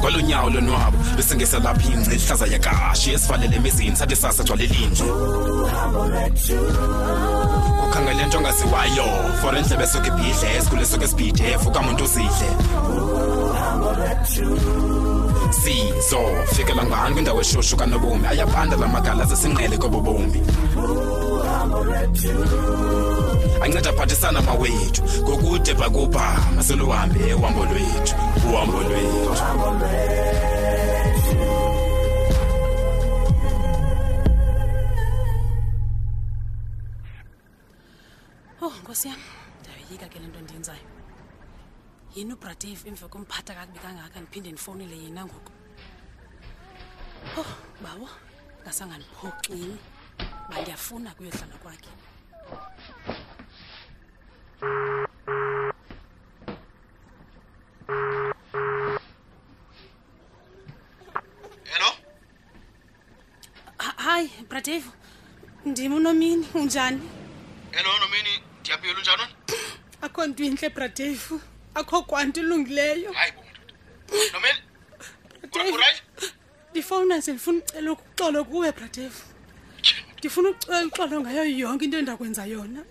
kwalonyawo lonwabo bese ngeselapha ingci ihlaza yakashi esivalele emizini sathi sasa gcwale linje ukhangele nto ongaziwayo for endlebe esuke ibhidle esikhule esuke esibhidef ukamuntu uzidle. Sizo fikela ngani kwindawo eshushu kanobomi? Ayabanda la magala zesinqele kobo bomi anceda aphathisana mawethu ngokude bhakubha maseluhambe uhambo lwethu uhambo lwethu Oh Nkosi yami, ndiyayoyika ke lento ndiyenzayo. Yini uBradave emva komphatha kakubi kangaka ndiphinde ndifowunele yena ngoku. Oh, bawo, ngasangandiphoxini. Bandiyafuna kuyohlala kwakhe. hello Ha- Hayi, Bradave. Ndim unomini, unjani? hello nomini ndiyaphila unjani Akho nto intle Bradave. Akho kwanto ilungileyo. hayi bo nomini Bradave. Ndifowuna nje ndifuna ucela ukuxolo kuwe Bradave. Ndifuna ucela uxolo ngayo yonke into endakwenza yona.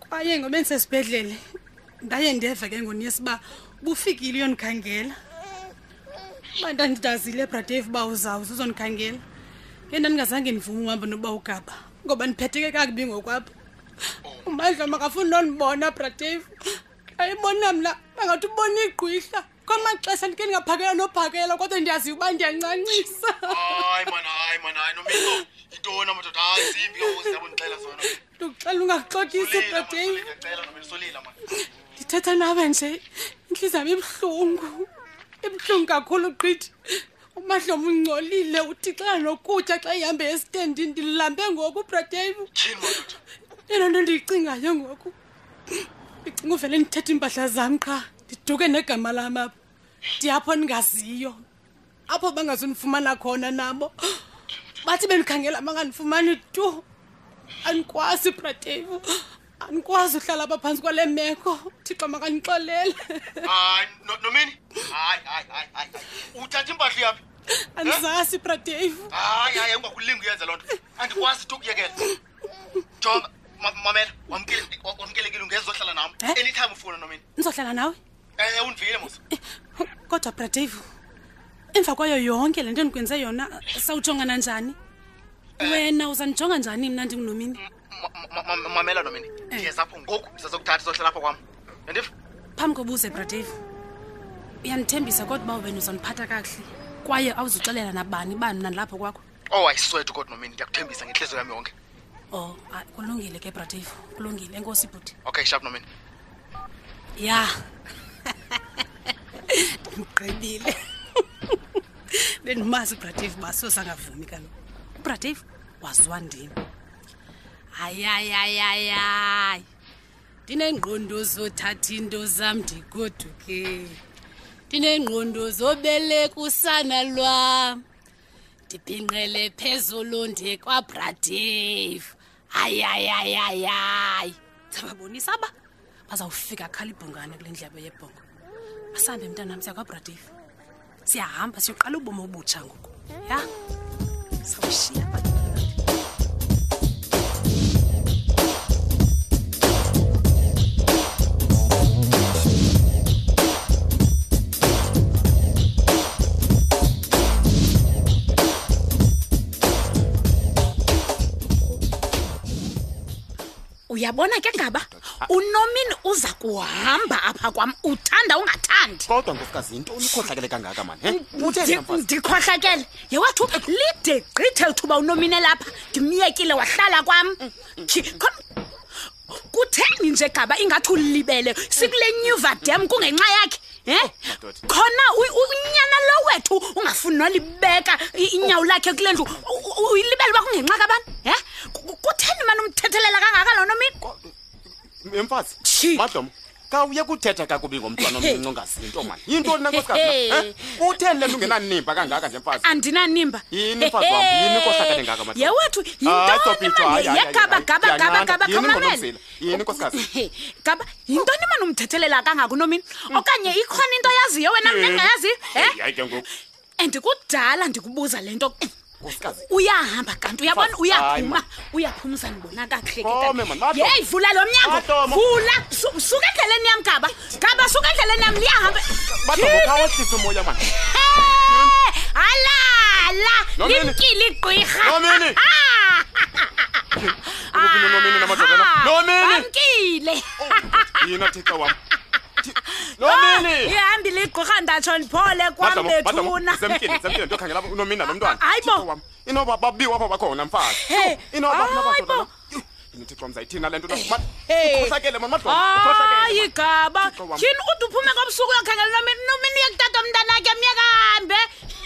Kwaye ngoba ndisesibhedlele ndaye ndeve ke ngonesi uba bufikile uyondikhangela. Uba ndandidazile Bradave uba uzawuze uzondikhangela. Ke ndandingazange ndivume uhambe noba ugaba ngoba ndiphetheke kakubi ngokwapha. Umandla makafuni nondibona Bradave. Ayibona mna bangathi ubona igqwihla. Kwamaxesha ndike ndingaphakela nophakela kodwa ndiyaziyo uba ndiyancancisa. hayi man hayi man hayi nomini yintoni amadoda hayi zimbi ke yabo ndixela zona Ndikuxela ungaxokisi man Ndithetha nawe nje intliziyo yam ibuhlungu. Ibuhlungu kakhulu gqithi. Umahlomo ungcolile utixela nokutya xa ihambe esitendini ndilambe ngoku madoda Yena nto ndiyicingayo ngoku. Ndicinga uvele ndithethe iimpahla zam qha ndiduke negama lam apha. Ndiyapho ndingaziyo. Apho bangazundifumana khona nabo. Bathi bendikhangela bangandifumani tu. Andikwazi Bradave. Andikwazi uhlala apha phantsi kwale meko. Thixo makandixolele. hayi nomini hayi hayi hayi uthatha impahla yaphi Andizazi Bradave. hayi hayi ungakulinga uyenza loo nto andikwazi tu ukuyekela jonga mamela wamkelekile ungezohlala nam Eh? anytime ufuna nomini Ndizohlala nawe. um undivile mos Kodwa Bradave. Emva kwayo yonke le nto endikwenze yona sawujongana njani? Wena uzandijonga njani mna ndingunomini? Ma- ma- ma- mamela nomini ndiyezapho ngoku ndizazokuthatha sizohlala apho kwam. Andiva phambi kobuze bradave uyandithembisa kodwa uba wena uzandiphatha kakuhle kwaye awuzuxelela nabani bani ndilapho kwakho? Oh ayiswethu kodwa nomini ndiyakuthembisa ngentliziyo yam yonke. Oh ah, kulungile ke bradave kulungile enkosi ibhuti okay shap nomini. Ya. Ndimgqibile bendimazi ubradave uba sosangavumi kaloku. Ubradave waziwa ndim hayayayayayi ndinengqondo zothatha into zam ndigoduke. Ndinengqondo zobeleka usana lwam. Ndibhinqele phezulu ndikwabradave hayayayayayi ndizababonisa ba bazawufika khala ibhungane kule ndlebe yebhongo. Asambe mntanam siya kwabradave siyahamba siyoqala ubomi obutsha ngoku. Ya? Sawushiya uyabona ke ngaba unomini uza kuhamba apha kwam uthanda ungathandi. Kodwa nkosikazi yinto unikhohlakele kangaka mani he? Utheni Ndi- namfazi. ndikhohlakele. Yewathu lide gqithe lithuba unomine lapha ndimyekile wahlala kwam. Ki- khon- kutheni nje gaba ingathi ulibele? Sikule nyuva dam kungenxa yakhe he? Madoda. khona u- u- unyana lo wethu ungafuni nolibeka i- inyawo lakhe kule ndlu. U- u- uyilibele uba kungenxa kabani he? Ku- kutheni mani umthethelela kangaka lo nomini mfazi madlomo kawuye kuthetha kakubi ngomntwana omncinci ongazinto mani yintoni nankosikazi utheni le nto ungenanimba kangaka nje mfazi andinanimba. Yini mfazi wam? Yini kohlakale ngaka ma yewethu yintoniyekabagabagabagabakhamamele yini nkosikazi gaba yintoni mani umthethelela kangako nomini hmm. okanye ikhona into yaziyo wena mnengayaziyo e and kudala ndikubuza le nto. Nkosikazi uyahamba kanti uyabona uyaphuma. uyaphumza ndibona kakuhle yeyi vula lo mnyango. Vula. Suka endleleni yam gaba. Gaba suka endleleni yam liyahamba. Badobo umoya mani alala limkile igqwirha Nomini. Bamkile. Yina thixo wam nomini ihambile igqwirha ndatsho ndiphole kwam Madomo, madomo, bethuna zemkile zemkile nto khangela unomini nalo mntwana Hayi bo. Thixo wam. Inoba babiwa apha bakhona mfazi Hey, inoba hayi nabadoda bo. yini thixo wam zayithina le nto Hey. ukhohlakele mani madoda hayi gaba. Thixo wam. tyhini ude uphume kobusuku uyokhangela nomini nomini uyekutata umntanakhe myeka hambe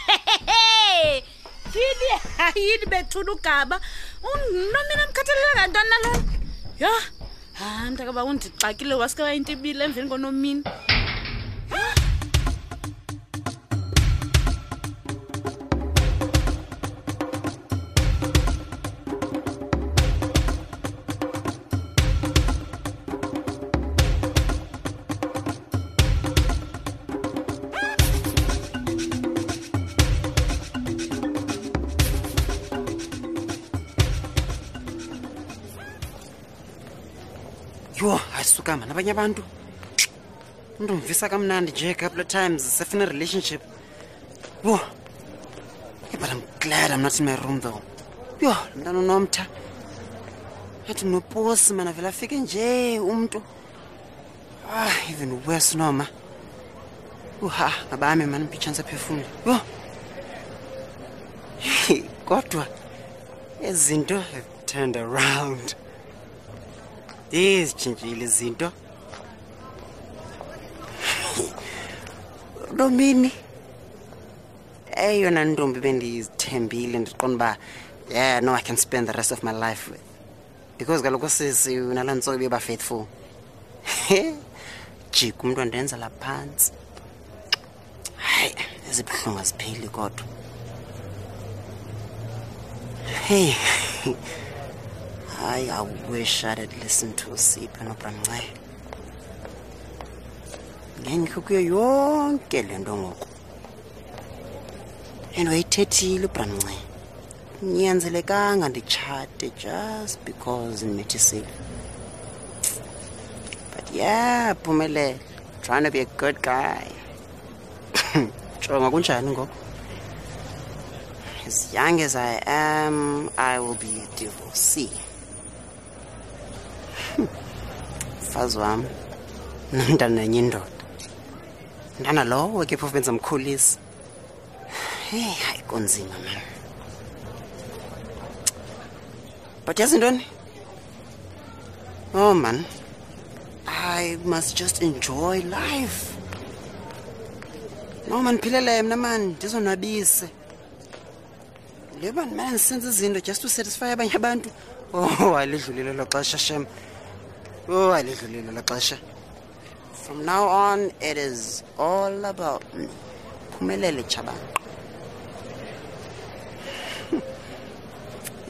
tyhini hayini bethuna ugaba. Nomini amkhathalela ngantoni nalona yho hayi mntakaba undixakile waske wayintibile emveni konomini. Yho ayisuka mani abanye abantu. Umntu umvisa kamnandi nje a couple of times sefuna relationship yho Yeah, but i'm glad i'm not in my room though. Yho mntana unomtha. Athi noposi mani avele afike nje umntu. Ah even worse noma. Uha ngabami mani mpitshanisa phefumle yho. Kodwa ezinto have turned around ezitshintshile izinto lomini eyona ntombi bendizithembile ndiqonda uba yeah no i can spend the rest of my life with. Because kaloku sisi nalaa ntsobi yoba faithful. Jika umntu andenzela phantsi. Hayi ezibuhlungu azipheli kodwa. Hey I, I wish I'd had listened to Sipho noBramncane. Ngengikho kuyo yonke le nto ngoku. And wayithethile uBramncane. Nyanzelekanga nditshate just because ndimethesile. But yeah, Phumelele, trying to be a good guy. Jonga kunjani ngoku? As young as I am, I will be a divorcee. Mfazi wam. Nomntana nenye indoda. Mntana lowo ke phofu benza mkhulisa heyi hayi kunzima man. But yazi ntoni? Oh man. I must just enjoy life. No man ndiphilele mna mani ndizonwabise. Le ba ndimane ndisenza izinto just to satisfy abanye abantu. Oh alidlulile lo xesha shem Oh. From now on, it is all about me. Phumelele Chabanga.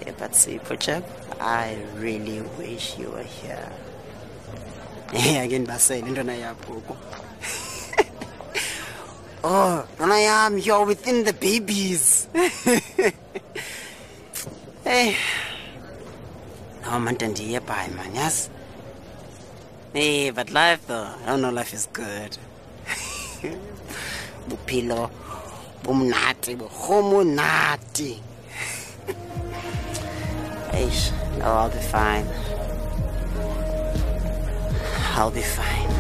yeah, but see, Pochab, I really wish you were here. Yeah, again, basele intwana yakho gogo. Oh, ntwana yam, you're within the babies. hey. No, man, ndiye bye, man, yes? Hey, but life though, I don't know life is good. Bupilo, bumnati, buhumunati. Eish, no, I'll be fine. I'll be fine.